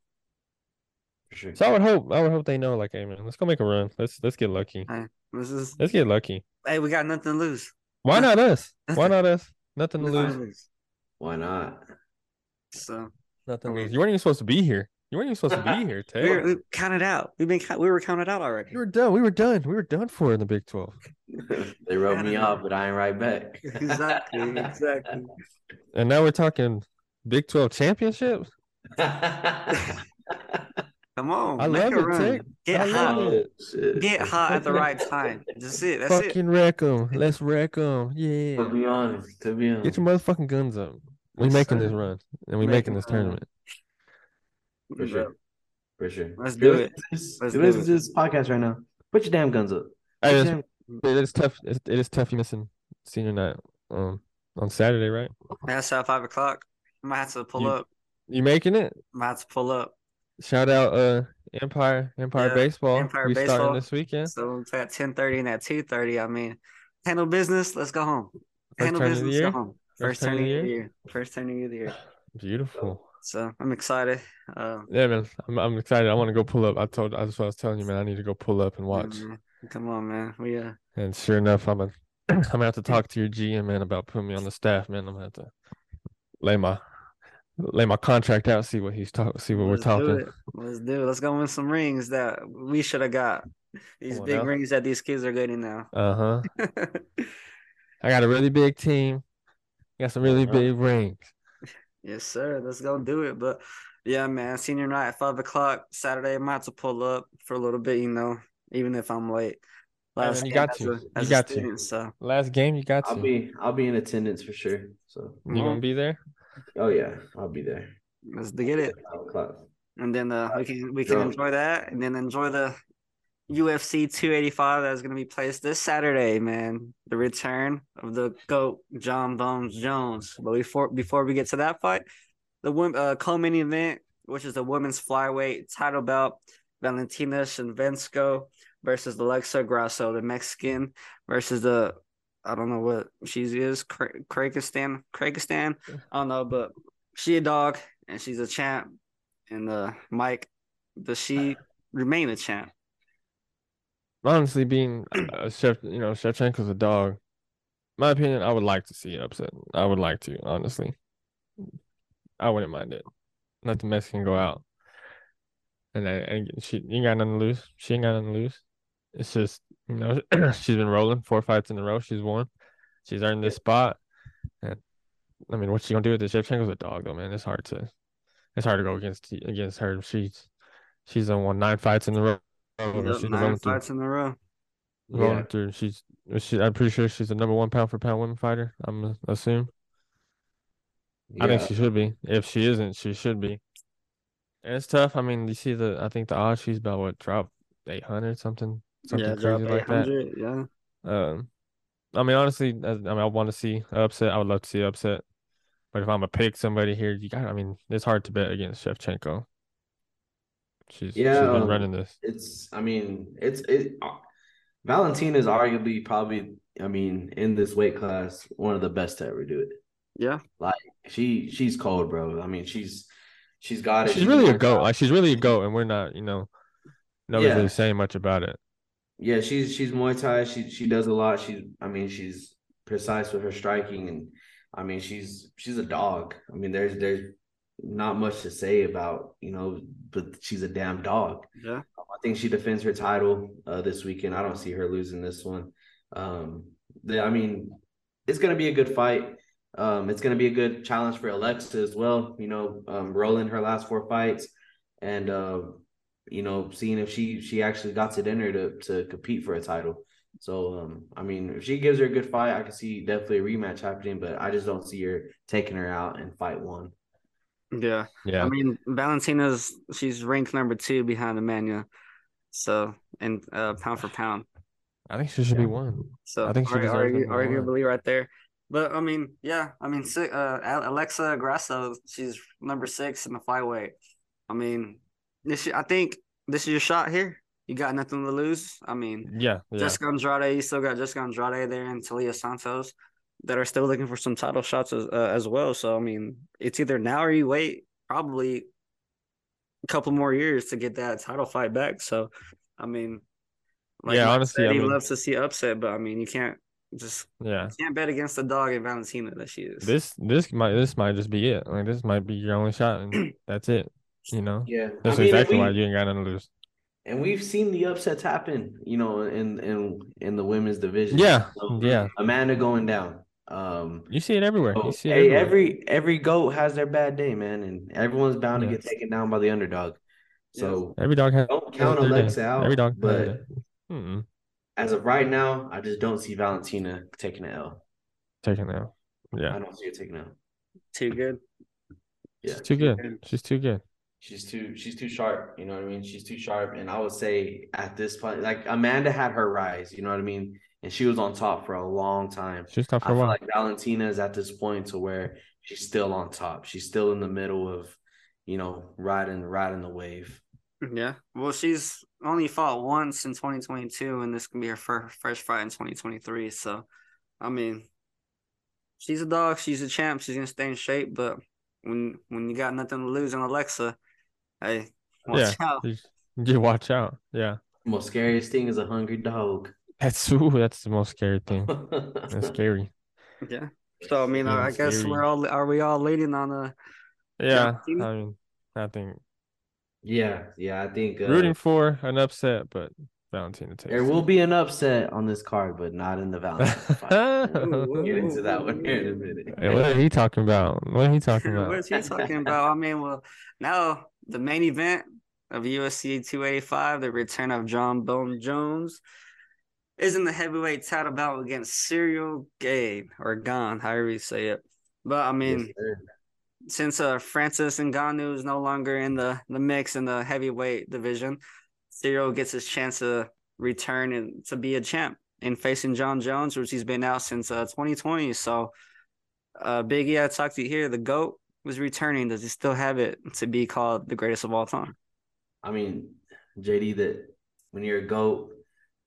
sure. So I would hope I would hope they know, like, hey man, let's go make a run. Let's let's get lucky. this is Let's get lucky. hey, we got nothing to lose. Why *laughs* not us? Why not us? Nothing to lose. Why not? So Nothing to lose. You weren't even supposed to be here. You weren't even supposed to be *laughs* here, we were Tay. we counted out. We've been we were counted out already. We were done. We were done. We were done for in the Big Twelve. *laughs* they wrote me off, but I ain't right back. *laughs* exactly, exactly. And now we're talking Big Twelve championship. Come on, I make love a it, run. Get I hot. love it. Get hot at the right time. That's it. That's it. Fucking wreck them. Let's wreck them. Yeah. To be honest, to be honest. Get your motherfucking guns up. We Yes, making this run, and we Making making this a run. tournament. For sure. For sure. Let's do it. this- Let's do it. this podcast right now. Put your damn guns up. Hey, it's- damn- it is tough. It, it is tough. You missing senior night um on Saturday, right? That's at five o'clock. I might have to pull You- up. You making it? I might have to pull up. Shout out uh Empire Empire Yeah, Baseball. Empire we Baseball. starting this weekend. So it's at ten thirty and at two thirty. I mean, handle business. Let's go home. First handle turn of the business. year? Go home. First First turn of the of the year? year. First turning of the year. *sighs* Beautiful. So I'm excited. Uh, Yeah, man. I'm I'm excited. I want to go pull up. I told that's what I was telling you, man. I need to go pull up and watch. yeah. Come on, man. We uh, And sure enough, I'm a, *clears throat* I'm gonna have to talk to your GM man about putting me on the staff, man. I'm gonna have to lay my lay my contract out, see what he's talking, see what we're let's do talking. Let's do it. Let's go win some rings that we should have got. These Come big now. rings that these kids are getting now. Uh huh. *laughs* I got a really big team. Got some really Uh-huh. big rings. Yes, sir. Let's go do it. But yeah, man, senior night at five o'clock Saturday. I might have to pull up for a little bit, you know, even if I'm late. man, Last you game got as to. a- You as a got to. So Last game, you got to. I'll be I'll be in attendance for sure. So you gonna be there? oh yeah, I'll be there. let's get it. Five o'clock. And then uh, we can we can Drunk. enjoy that, and then enjoy the UFC 285 that's gonna be placed this Saturday, man. The return of the goat John Bones Jones. But before before we get to that fight, the uh, co-main event, which is the women's flyweight title belt, Valentina Shevchenko versus Alexa Grasso, the Mexican, versus the I don't know what she is, Kra- Kyrgyzstan, Kyrgyzstan. I don't know, but she a dog and she's a champ. And uh, Mike, does she remain a champ? Honestly, being a chef, you know, chef Shevchenko's a dog. My opinion, I would like to see it upset. I would like to, honestly. I wouldn't mind it. Let the Mexican go out. And, I, and she ain't got nothing to lose. She ain't got nothing to lose. It's just, you know, *clears throat* she's been rolling four fights in a row. She's won. She's earned this spot. And I mean, what's she gonna do with this? Shevchenko's a dog though, man. It's hard to it's hard to go against against her. She's she's won nine fights in a row. Yep, She's nine rolling through fights in a row. rolling Yeah. through. She's she. I'm pretty sure she's the number one pound for pound women fighter. I'm assume. I think she should be. If she isn't, she should be. And it's tough. I mean, you see the. I think the odds she's about what drop eight hundred something something yeah, crazy drop like that. 800. Yeah. Um, I mean, honestly, as, I mean, I want to see upset. I would love to see upset. But if I'm gonna pick somebody here, you got. I mean, it's hard to bet against Shevchenko. She's Yeah, she's been running this. It's I mean, it's it uh, Valentina is arguably probably, I mean, in this weight class, one of the best to ever do it. Yeah. Like she she's cold, bro. I mean, she's she's got it. She's really a goat. Like she's really a goat, and we're not. You know, nobody's Yeah. really saying much about it. Yeah, she's she's Muay Thai. She she does a lot. She's I mean, she's precise with her striking and I mean, she's she's a dog. I mean, there's there's not much to say about, you know, but she's a damn dog. Yeah. I think she defends her title uh, this weekend. I don't see her losing this one. Um, the, I mean, it's gonna be a good fight. Um, it's gonna be a good challenge for Alexa as well. You know, um, rolling her last four fights, and uh, you know, seeing if she she actually got to dinner to to compete for a title. So, um, I mean, if she gives her a good fight, I can see definitely a rematch happening. But I just don't see her taking her out in fight one. Yeah. Yeah, I mean, Valentina's she's ranked number two behind Amanda. So and uh pound for pound. I think she should be one. So I think she argu- deserves argu- one. arguably right there. But I mean, yeah, I mean, uh, Alexa Grasso, she's number six in the flyweight. I mean, this I think this is your shot here. You got nothing to lose. I mean, Yeah, yeah. Jessica Andrade, you still got Jessica Andrade there and Taila Santos that are still looking for some title shots as, uh, as well. So I mean, it's either now or you wait probably a couple more years to get that title fight back. So I mean, Yeah, honestly, said, I he mean- loves to see upset, but I mean, you can't just yeah. you can't bet against the dog in Valentina that she is. This this might this might just be it. Like this might be your only shot, and *clears throat* that's it. You know, Yeah, that's I mean, exactly and why you ain't got nothing to lose. And we've seen the upsets happen, you know, in in in the women's division. Yeah, So, yeah. Amanda going down. Um, You see it everywhere. so, You see it hey, everywhere. every every goat has their bad day, man, and everyone's bound to get taken down by the underdog. So Every dog has don't count their day. Alexa out. Every dog but. Mm-mm. as of right now, I just don't see Valentina taking an L. taking out. Yeah, I don't see her taking an L. Too good. Yeah, she's too good. good. She's too good. she's too she's too sharp. You know what I mean? She's too sharp, and I would say at this point, like Amanda had her rise. You know what I mean? And she was on top for a long time. She's tough for a feel while. like Valentina is at this point to where she's still on top. She's still in the middle of, you know, riding riding the wave. Yeah. Well, she's only fought once in 2022, and this can be her fir- first fight in 2023. So, I mean, she's a dog. She's a champ. She's gonna stay in shape. But when when you got nothing to lose on Alexa, hey, watch yeah, out. you, you watch out. Yeah, Most scariest thing is a hungry dog. *laughs* that's ooh, that's the most scary thing. That's *laughs* scary. Yeah. So I mean, Yeah, I guess scary. we're all are we all leaning on uh Yeah, Valentina? I mean, I think yeah, yeah. I think uh, rooting for an upset, but Valentina takes. there will be an upset on this card, but not in the Valentina *laughs* fight. We'll get into that one here in a minute. Hey, what are he talking about? What are he talking about? What's he talking about? I mean, well, now the main event of UFC 285, the return of John Bone Jones, is in the heavyweight title bout against Cyril Gane or Gane, however you say it. But I mean, Yes, since uh Francis Ngannou is no longer in the the mix in the heavyweight division, Cyril gets his chance to return and to be a champ in facing John Jones, which he's been out since uh 2020. So, uh, Biggie, I talked to you here. The goat was returning. Does he still have it to be called the greatest of all time? I mean, JD, that when you're a GOAT,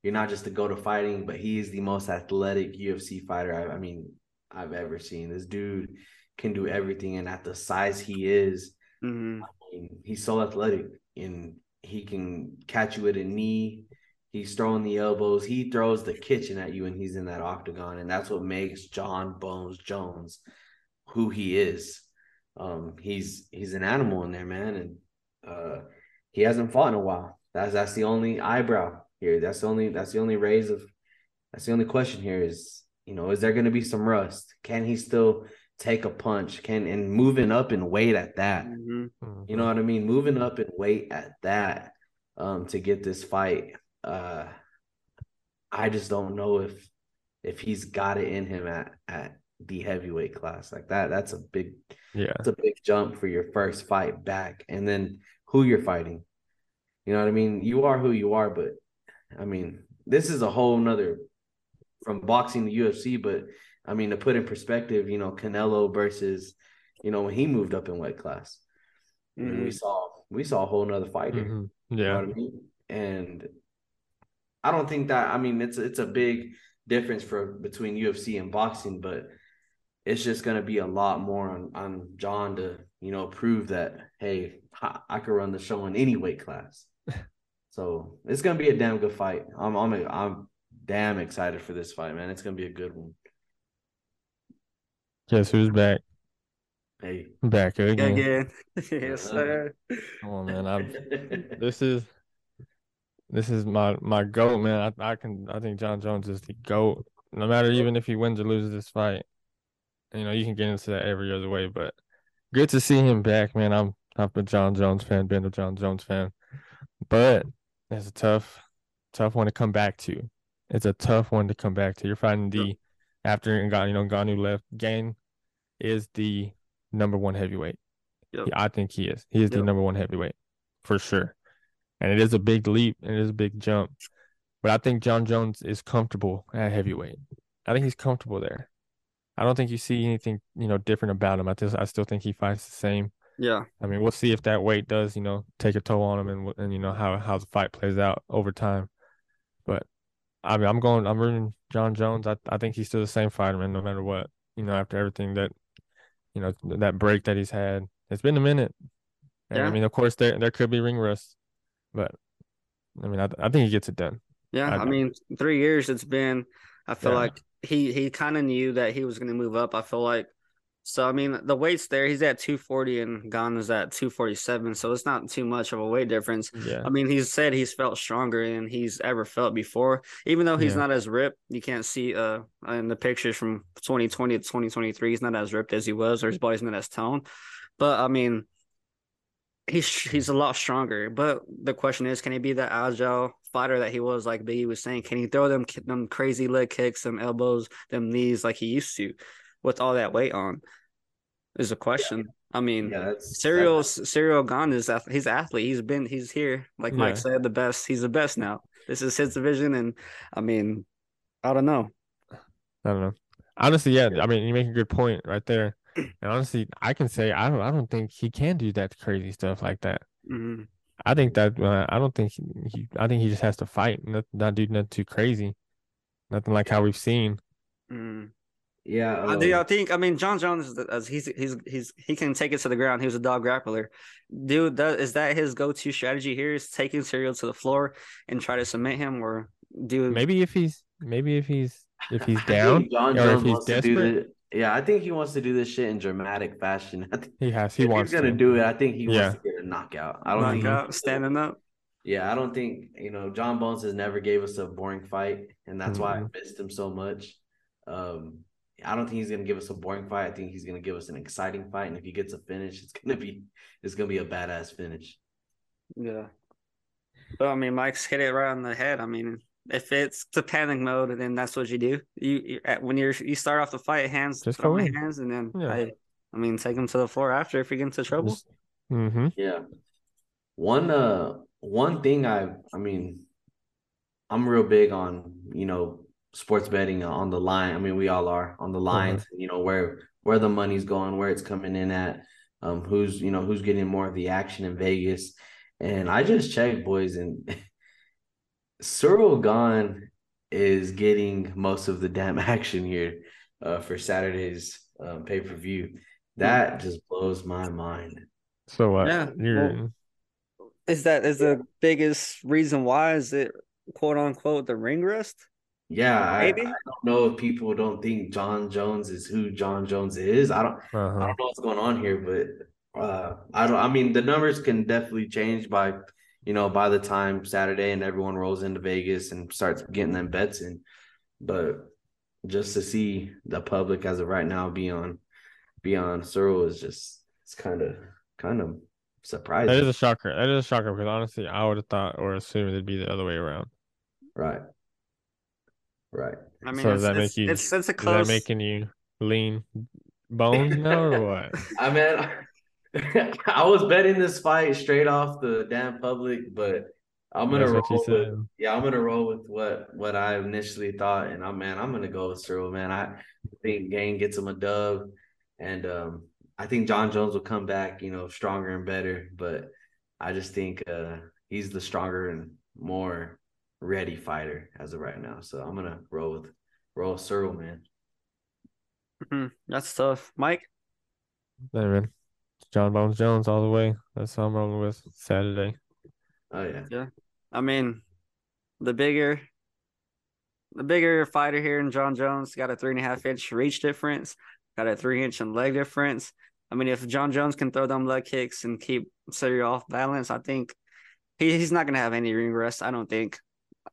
you're not just a go to fighting, but he is the most athletic UFC fighter I, I mean, I've ever seen. This dude can do everything. And at the size he is, Mm-hmm. I mean, he's so athletic and he can catch you at a knee. He's throwing the elbows. He throws the kitchen at you and he's in that octagon. And that's what makes John Bones Jones who he is. Um, he's he's an animal in there, man. And uh he hasn't fought in a while. That's that's the only eyebrow here. That's the only that's the only raise of that's the only question here is, you know, is there gonna be some rust? Can he still take a punch? Can and moving up in weight at that. Mm-hmm. You know what I mean? Moving up in weight at that um to get this fight. Uh I just don't know if if he's got it in him at at the heavyweight class like that. That's a big Yeah. that's a big jump for your first fight back, and then who you're fighting. You know what I mean? You are who you are, but I mean, this is a whole nother from boxing to UFC. But I mean, to put in perspective, you know, Canelo versus, you know, when he moved up in weight class, I mean, we saw we saw a whole nother fight here. Mhm. You know Yeah. what I mean? And I don't think that I mean it's it's a big difference for between UFC and boxing, but it's just gonna be a lot more on on John to you know prove that hey I, I could run the show in any weight class. So it's gonna be a damn good fight. I'm I'm I'm damn excited for this fight, man. It's gonna be a good one. Guess who's back? Hey, Back again. Again. *laughs* yes, sir. Come on, man. I'm *laughs* this is this is my my goat, man. I, I can I think John Jones is the goat. No matter even if he wins or loses this fight, you know you can get into that every other way. But good to see him back, man. I'm I'm a John Jones fan, been a John Jones fan, but it's a tough tough one to come back to. It's a tough one to come back to. You're fighting the after Ngannou, you know Ngannou left. Gane is the number one heavyweight. Yep. Yeah, I think he is. He is the number one heavyweight for sure. And it is a big leap and it is a big jump. But I think John Jones is comfortable at heavyweight. I think he's comfortable there. I don't think you see anything, you know, different about him. I just I still think he fights the same. Yeah. I mean, we'll see if that weight does, you know, take a toll on him and and you know how how the fight plays out over time. But I mean, I'm going. I'm rooting John Jones. I I think he's still the same fighter, man. No matter what, you know, after everything that, you know, that break that he's had, it's been a minute. And I mean, of course, there there could be ring rust, but I mean, I I think he gets it done. Yeah, I I, mean, three years it's been. I feel Yeah. like he he kind of knew that he was going to move up. I feel like so. I mean, the weight's there. He's at two forty, and Gane's at two forty seven. So it's not too much of a weight difference. Yeah, I mean, he's said he's felt stronger than he's ever felt before. Even though he's Yeah. not as ripped, you can't see uh in the pictures from 2020 to 2023. He's not as ripped as he was, or his body's not as toned. But I mean, he's he's a lot stronger. But the question is, can he be the agile fighter that he was? Like Biggie was saying, can he throw them them crazy leg kicks, them elbows, them knees like he used to, with all that weight on? Is a question. I mean, yeah, that's Cyril Cyril Gane is ath- he's an athlete. He's been he's here. Like Mike said, the best. He's the best now. This is his division, and I mean, I don't know. I don't know. Honestly, yeah. I mean, you make a good point right there. *clears throat* And honestly, I can say I don't. I don't think he can do that crazy stuff like that. Mhm. I think that uh, I don't think he, he. I think he just has to fight, not not do nothing too crazy, nothing like how we've seen. Mhm. Yeah. I do. I um, think. I mean, John Jones is as he's he's he's he can take it to the ground. He was a dog grappler, dude. That is that his go to strategy here is taking Cyril to the floor and try to submit him, or do Maybe if he's maybe if he's if he's *laughs* down, John or if he's wants to do desperate. the- yeah, I think he wants to do this shit in dramatic fashion. *laughs* I think he has. He if wants he's gonna to. do it, I think he Yeah. wants to get a knockout. I don't think knockout, standing up. Yeah, I don't think you know John Bones has never gave us a boring fight, and that's why I missed him so much. Um, I don't think he's gonna give us a boring fight. I think he's gonna give us an exciting fight, and if he gets a finish, it's gonna be it's gonna be a badass finish. Yeah. But I mean, Mike's hit it right on the head. I mean, if it's the panic mode, then that's what you do. You, you when you're you start off the fight, hands Just throw go in. hands, and then Yeah. I, I mean, take him to the floor after if you get into trouble. Mm-hmm. Yeah. One uh one thing I I mean I'm real big on, you know, sports betting on the line. I mean, we all are on the lines, you know, where where the money's going, where it's coming in at, um who's, you know, who's getting more of the action in Vegas. And I just checked, boys, and *laughs* Cyril Gane is getting most of the damn *laughs* action here uh for Saturday's um, pay-per-view. That just blows my mind. So what? Yeah, You're Is that is the biggest reason why? Is it quote unquote the ring rust? Yeah, I, I don't know if people don't think John Jones is who John Jones is. I don't I uh-huh. don't know what's going on here, but uh I don't I mean the numbers can definitely change by you know by the time Saturday and everyone rolls into Vegas and starts getting them bets in. But just to see the public as of right now be on be on Cyril is just it's kind of kind of surprising. That is a shocker. That is a shocker because honestly, I would have thought or assumed it'd be the other way around. Right. Right. I mean, So does that make you- it's, it's a Is close. that making you lean bones now or what? *laughs* I mean, *laughs* I was betting this fight straight off the damn public, but I'm gonna That's roll with yeah, I'm gonna roll with what what I initially thought, and I'm man, I'm gonna go with Cyril, man. I think Gane gets him a dub, and um, I think John Jones will come back, you know, stronger and better. But I just think uh, he's the stronger and more ready fighter as of right now. So I'm gonna roll with roll with Cyril, man. Mhm, That's tough, Mike. Hey, man. John Bones Jones all the way. That's how I'm rolling with Saturday. Oh yeah, yeah. I mean, the bigger, the bigger fighter here in John Jones got a three and a half inch reach difference, got a three inch in leg difference. I mean, if John Jones can throw them leg kicks and keep Cyril off balance, I think he, he's not gonna have any ring rest. I don't think.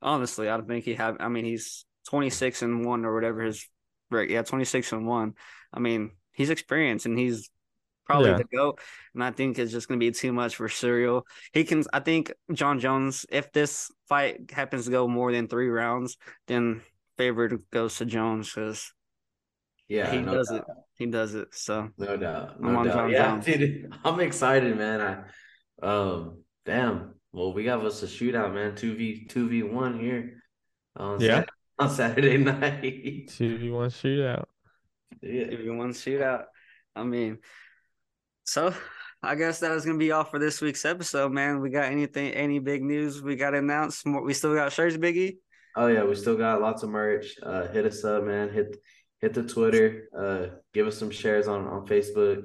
Honestly, I don't think he have. I mean, he's twenty six and one or whatever his right. Yeah, twenty six and one. I mean, he's experienced and he's probably Yeah. the goat. And I think it's just gonna be too much for Cyril. He can. I think John Jones. If this fight happens to go more than three rounds, then favorite goes to Jones because yeah, he no does doubt. it. He does it. So No doubt. I'm on doubt. John yeah, Jones. *laughs* dude. I'm excited, man. I um damn. Well, we got us a shootout, man. Two V two V one here. On Yeah. Sat- *laughs* on Saturday night. Two v one shootout. yeah. if you want to shootout, I mean, so I guess that is gonna be all for this week's episode, man. We got anything, any big news we got to announce? More, we still got shirts, Biggie. Oh yeah, we still got lots of merch. Uh hit us up, man. Hit hit the Twitter. Uh give us some shares on on Facebook.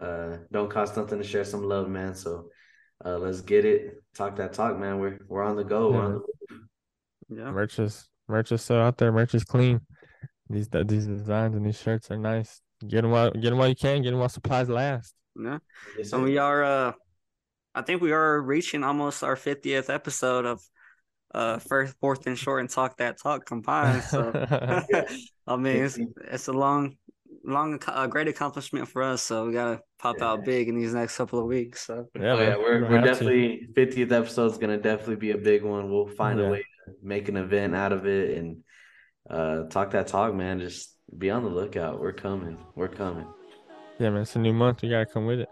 Uh don't cost nothing to share some love, man. So uh let's get it. Talk that talk, man. We're we're on the go. We're on the Yeah, Merch is merch is still out there. Merch is clean. These these designs and these shirts are nice. Get them while get them while you can. Get them while supplies last. yeah. Yes, So we are. uh I think we are reaching almost our fiftieth episode of uh first, fourth, and short and talk that talk combined. So *laughs* *laughs* I mean, it's it's a long, long, a uh, great accomplishment for us. So we gotta pop yeah. out big in these next couple of weeks. So yeah, oh, yeah we're we're definitely fiftieth episode is gonna definitely be a big one. We'll find yeah. a way to make an event out of it and uh, talk that talk, man. Just be on the lookout. We're coming. We're coming. Yeah, man. It's a new month. We gotta come with it.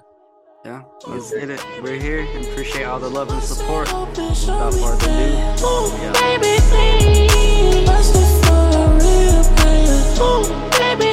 Yeah, let's get it. We're here and appreciate all the love and support. Without. Baby,